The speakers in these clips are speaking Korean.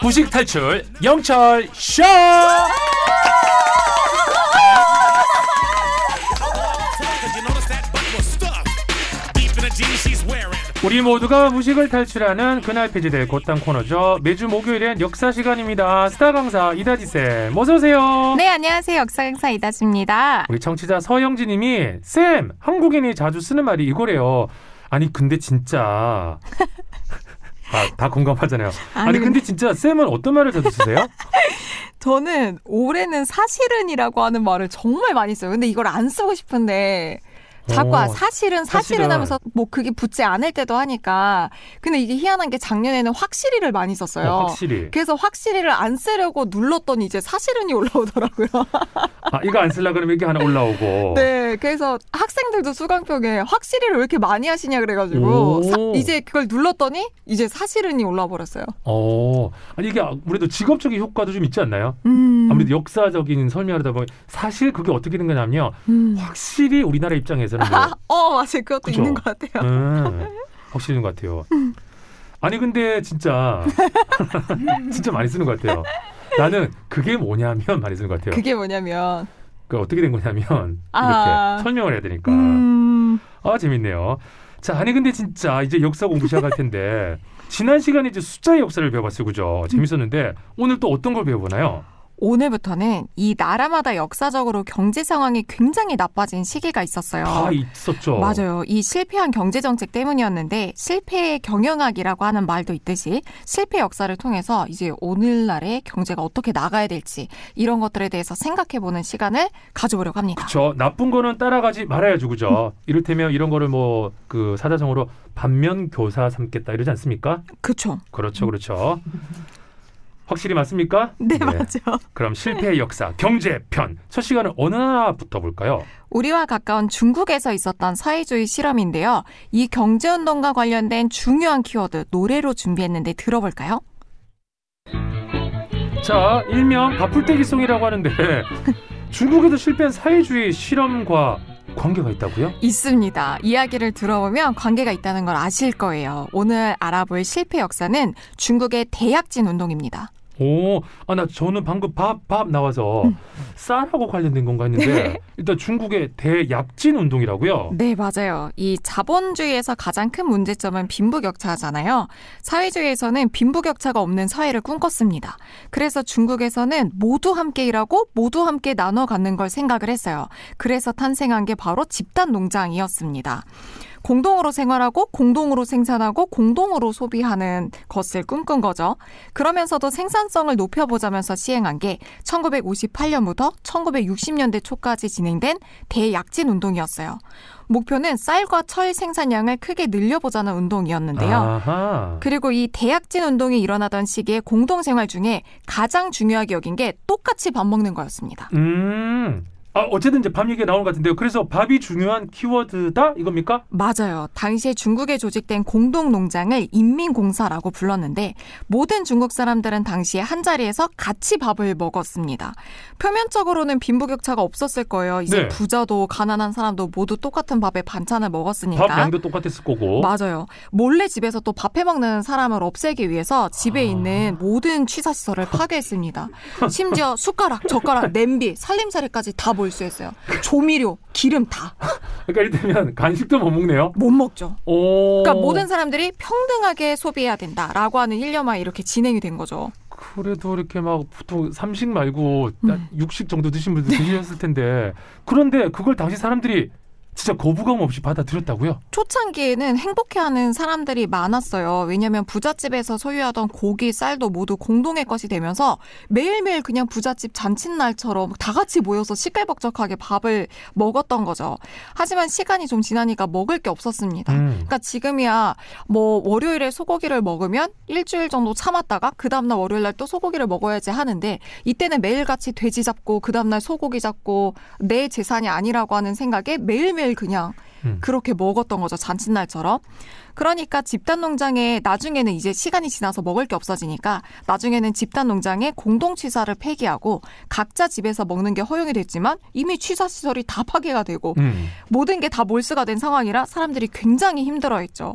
부식 탈출 영철 쇼. 우리 모두가 무식을 탈출하는 그날 폐지될 곧단 코너죠. 매주 목요일엔 역사 시간입니다. 스타 강사 이다지 쌤, 어서 오세요. 네, 안녕하세요. 역사 강사 이다지입니다. 우리 청취자 서영진님이 쌤 한국인이 자주 쓰는 말이 이거래요. 아니 근데 진짜 아, 다 공감하잖아요. 아니, 아니, 근데 진짜 쌤은 어떤 말을 자주 쓰세요? 저는 올해는 사실은이라고 하는 말을 정말 많이 써요. 근데 이걸 안 쓰고 싶은데 자꾸 어, 아, 사실은 사실은 사실은. 하면서 뭐 그게 붙지 않을 때도 하니까 근데 이게 희한한 게 작년에는 확실히를 많이 썼어요. 어, 확실히. 그래서 확실히를 안 쓰려고 눌렀더니 이제 사실은이 올라오더라고요. 아 이거 안 쓸라 그러면 이게 하나 올라오고. 네, 그래서 학생들도 수강평에 확실히를 왜 이렇게 많이 하시냐 그래가지고 오. 사- 이제 그걸 눌렀더니 이제 사실은이 올라와 버렸어요. 어 아니 이게 아무래도 직업적인 효과도 좀 있지 않나요? 음, 아무래도 역사적인 설명하다 보면 사실 그게 어떻게 된 거냐면요. 음. 확실히 우리나라 입장에서는 뭐 어, 맞아요. 그것도 그죠? 있는 것 같아요. 음, 확실히 있는 것 같아요. 아니 근데 진짜 진짜 많이 쓰는 것 같아요. 나는 그게 뭐냐면 많이 쓰는 것 같아요. 그게 뭐냐면 그 어떻게 된 거냐면 이렇게 아. 설명을 해야 되니까 음, 아 재밌네요. 자 아니 근데 진짜 이제 역사 공부 시작할 텐데 지난 시간에 이제 숫자의 역사를 배워봤어요, 그죠? 재밌었는데 오늘 또 어떤 걸 배워보나요? 오늘부터는 이 나라마다 역사적으로 경제 상황이 굉장히 나빠진 시기가 있었어요. 다 있었죠. 맞아요. 이 실패한 경제 정책 때문이었는데 실패의 경영학이라고 하는 말도 있듯이 실패 역사를 통해서 이제 오늘날의 경제가 어떻게 나가야 될지 이런 것들에 대해서 생각해 보는 시간을 가져보려고 합니다. 그렇죠. 나쁜 거는 따라가지 말아야죠, 그죠? 이를테면 이런 거를 뭐 그 사자성어로 반면 교사 삼겠다 이러지 않습니까? 그쵸? 그렇죠, 그렇죠. 확실히 맞습니까? 네, 맞죠. 그럼 실패의 역사 경제 편 첫 시간은 어느 나라부터 볼까요? 우리와 가까운 중국에서 있었던 사회주의 실험인데요. 이 경제운동과 관련된 중요한 키워드 노래로 준비했는데 들어볼까요? 자, 일명 바풀떼기송이라고 하는데 중국에도 실패한 사회주의 실험과 관계가 있다고요? 있습니다. 이야기를 들어보면 관계가 있다는 걸 아실 거예요. 오늘 알아볼 실패 역사는 중국의 대약진 운동입니다. 오, 아, 나 저는 방금 밥, 밥 나와서 음. 쌀하고 관련된 건가 했는데 일단 중국의 대약진 운동이라고요? 네, 맞아요. 이 자본주의에서 가장 큰 문제점은 빈부격차잖아요. 사회주의에서는 빈부격차가 없는 사회를 꿈꿨습니다. 그래서 중국에서는 모두 함께 일하고 모두 함께 나눠 갖는 걸 생각을 했어요. 그래서 탄생한 게 바로 집단 농장이었습니다. 공동으로 생활하고 공동으로 생산하고 공동으로 소비하는 것을 꿈꾼 거죠. 그러면서도 생산성을 높여보자면서 시행한 게 1958년부터 1960년대 초까지 진행된 대약진 운동이었어요. 목표는 쌀과 철 생산량을 크게 늘려보자는 운동이었는데요. 아하. 그리고 이 대약진 운동이 일어나던 시기에 공동생활 중에 가장 중요하게 여긴 게 똑같이 밥 먹는 거였습니다. 음. 아, 어쨌든 이제 밥 얘기가 나오는 것 같은데요. 그래서 밥이 중요한 키워드다? 이겁니까? 맞아요. 당시에 중국에 조직된 공동 농장을 인민공사라고 불렀는데 모든 중국 사람들은 당시에 한 자리에서 같이 밥을 먹었습니다. 표면적으로는 빈부격차가 없었을 거예요. 이제 네. 부자도 가난한 사람도 모두 똑같은 밥에 반찬을 먹었으니까. 밥 양도 똑같았을 거고. 맞아요. 몰래 집에서 또 밥해 먹는 사람을 없애기 위해서 집에 아. 있는 모든 취사 시설을 파괴했습니다. 심지어 숟가락, 젓가락, 냄비, 살림살이까지 다 몰수했어요. 조미료, 기름 다못 그러니까 이를테면 간식도 못 먹네요. 먹죠. 오. 그러니까 모든 사람들이 평등하게 소비해야 된다라고 하는 일념하에 이렇게 진행이 된 거죠. 그래도 이렇게 막 보통 삼식 말고 딱 음. 육식 정도 드신 분들 드셨을 텐데 그런데 그걸 당시 사람들이 진짜 거부감 없이 받아들였다고요? 초창기에는 행복해하는 사람들이 많았어요. 왜냐하면 부잣집에서 소유하던 고기, 쌀도 모두 공동의 것이 되면서 매일매일 그냥 부잣집 잔칫날처럼 다 같이 모여서 시끌벅적하게 밥을 먹었던 거죠. 하지만 시간이 좀 지나니까 먹을 게 없었습니다. 음. 그러니까 지금이야 뭐 월요일에 소고기를 먹으면 일주일 정도 참았다가 그 다음날 월요일날 또 소고기를 먹어야지 하는데 이때는 매일같이 돼지 잡고 그 다음날 소고기 잡고 내 재산이 아니라고 하는 생각에 매일매일 그냥 음. 그렇게 먹었던 거죠 잔칫날처럼 그러니까 집단 농장에 나중에는 이제 시간이 지나서 먹을 게 없어지니까 나중에는 집단 농장에 공동 취사를 폐기하고 각자 집에서 먹는 게 허용이 됐지만 이미 취사 시설이 다 파괴가 되고 음. 모든 게 다 몰수가 된 상황이라 사람들이 굉장히 힘들어했죠.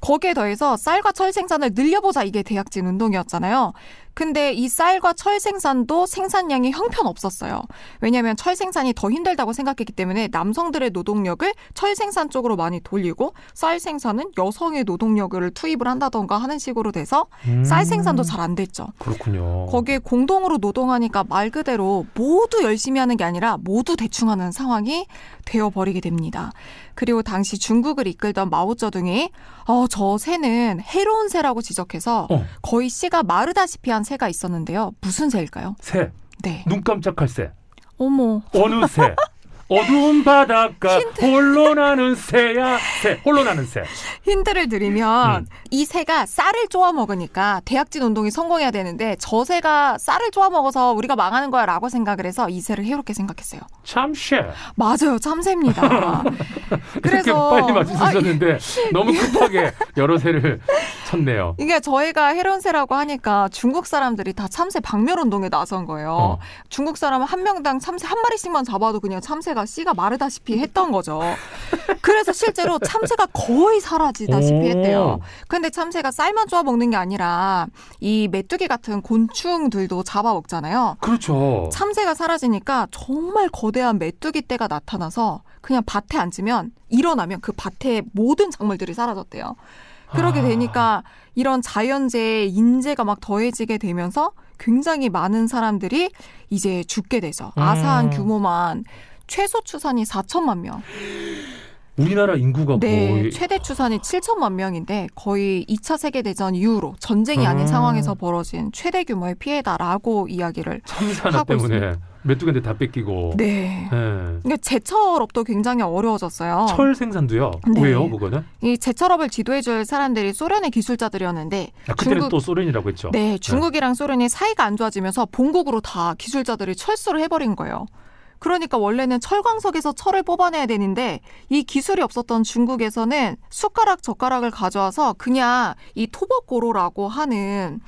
거기에 더해서 쌀과 철 생산을 늘려보자 이게 대약진 운동이었잖아요. 근데 이 쌀과 철 생산도 생산량이 형편없었어요. 왜냐하면 철 생산이 더 힘들다고 생각했기 때문에 남성들의 노동력을 철 생산 쪽으로 많이 돌리고 쌀 생산은 여성의 노동력을 투입을 한다던가 하는 식으로 돼서 음, 쌀 생산도 잘 안 됐죠. 그렇군요. 거기에 공동으로 노동하니까 말 그대로 모두 열심히 하는 게 아니라 모두 대충 하는 상황이 되어버리게 됩니다. 그리고 당시 중국을 이끌던 마오쩌둥이 어, 저 새는 해로운 새라고 지적해서 어. 거의 씨가 마르다시피 한 새가 있었는데요. 무슨 새일까요? 새, 네. 눈 깜짝할 새. 어머. 어느 새? 어두운 바닷가 홀로 나는 새야 새 홀로 나는 새 힌트를 드리면 음. 이 새가 쌀을 쪼아 먹으니까 대약진 운동이 성공해야 되는데 저 새가 쌀을 쪼아 먹어서 우리가 망하는 거야라고 생각을 해서 이 새를 해롭게 생각했어요. 참새 맞아요, 참새입니다. 그래서 빨리 수 있었는데 너무 급하게 여러 새를 쳤네요. 이게 저희가 해론새라고 하니까 중국 사람들이 다 참새 박멸 운동에 나선 거예요. 어. 중국 사람은 한 명당 참새 한 마리씩만 잡아도 그냥 참새가 씨가 마르다시피 했던 거죠. 그래서 실제로 참새가 거의 사라지다시피 오. 했대요. 근데 참새가 쌀만 쪼아 먹는 게 아니라 이 메뚜기 같은 곤충들도 잡아 먹잖아요. 그렇죠. 참새가 사라지니까 정말 거대한 메뚜기 떼가 나타나서 그냥 밭에 앉으면 일어나면 그 밭에 모든 작물들이 사라졌대요. 그러게 아. 되니까 이런 자연재해 인재가 막 더해지게 되면서 굉장히 많은 사람들이 이제 죽게 되죠. 아사한 음. 규모만 최소 추산이 4천만 명. 우리나라 인구가 네, 거의 최대 추산이 7천만 명인데 거의 2차 세계 대전 이후로 전쟁이 아닌 음. 상황에서 벌어진 최대 규모의 피해다라고 이야기를 참새 하나 하고 때문에 메뚜기 한테 다 뺏기고 네. 예. 그러니까 제철업도 굉장히 어려워졌어요. 철 생산도요. 네. 왜요, 그거는? 이 제철업을 지도해줄 사람들이 소련의 기술자들이었는데 아, 그때는 중국- 또 소련이라고 했죠. 네, 중국이랑 소련이 사이가 안 좋아지면서 본국으로 다 기술자들이 철수를 해버린 거예요. 그러니까 원래는 철광석에서 철을 뽑아내야 되는데 이 기술이 없었던 중국에서는 숟가락 젓가락을 가져와서 그냥 이 토벅고로라고 하는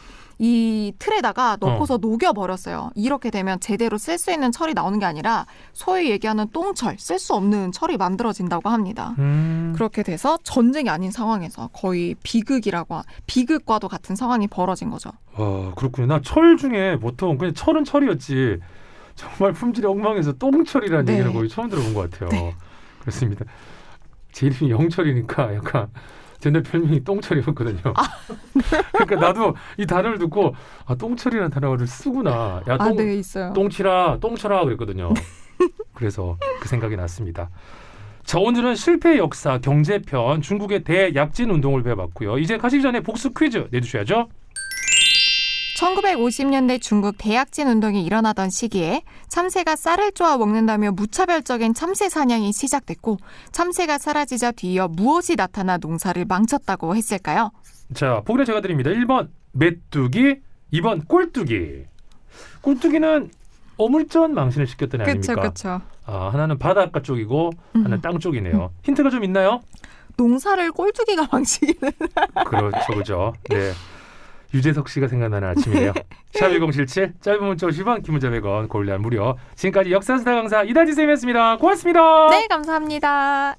이 틀에다가 넣고서 녹여버렸어요. 이렇게 되면 제대로 쓸 수 있는 철이 나오는 게 아니라 소위 얘기하는 똥철, 쓸 수 없는 철이 만들어진다고 합니다. 음. 그렇게 돼서 전쟁이 아닌 상황에서 거의 비극이라고 하- 비극과도 같은 상황이 벌어진 거죠. 와, 그렇군요. 나 철 중에 보통 그냥 철은 철이었지. 정말 품질이 엉망해서 똥철이라는 네. 얘기를 거의 처음 들어본 것 같아요. 네. 그렇습니다. 제 이름이 영철이니까 약간 옛날 별명이 똥철이었거든요. 아. 그러니까 나도 이 단어를 듣고 아 똥철이라는 단어를 쓰구나. 야 아, 똥, 네, 있어요. 똥치라 똥쳐라 그랬거든요. 그래서 그 생각이 났습니다. 자 오늘은 실패의 역사 경제편 중국의 대약진 운동을 배워봤고요. 이제 가시기 전에 복수 퀴즈 내주셔야죠. 1950년대 중국 대약진 운동이 일어나던 시기에 참새가 쌀을 쪼아 먹는다며 무차별적인 참새 사냥이 시작됐고 참새가 사라지자 뒤이어 무엇이 나타나 농사를 망쳤다고 했을까요? 자 보기를 제가 드립니다. 1번 메뚜기, 2번 꼴뚜기. 꼴뚜기는 어물전 망신을 시켰던 애 그렇죠, 아닙니까? 그렇죠. 아, 하나는 바닷가 쪽이고 하나는 땅 쪽이네요. 힌트가 좀 있나요? 농사를 꼴뚜기가 망치기는 그렇죠, 그죠. 네. 유재석 씨가 생각나는 아침이네요. 샵1077 짧은 문자 50원, 긴 문자 100원, 골란 무료. 지금까지 역사스타 강사 이다지 쌤이었습니다. 고맙습니다. 네, 감사합니다.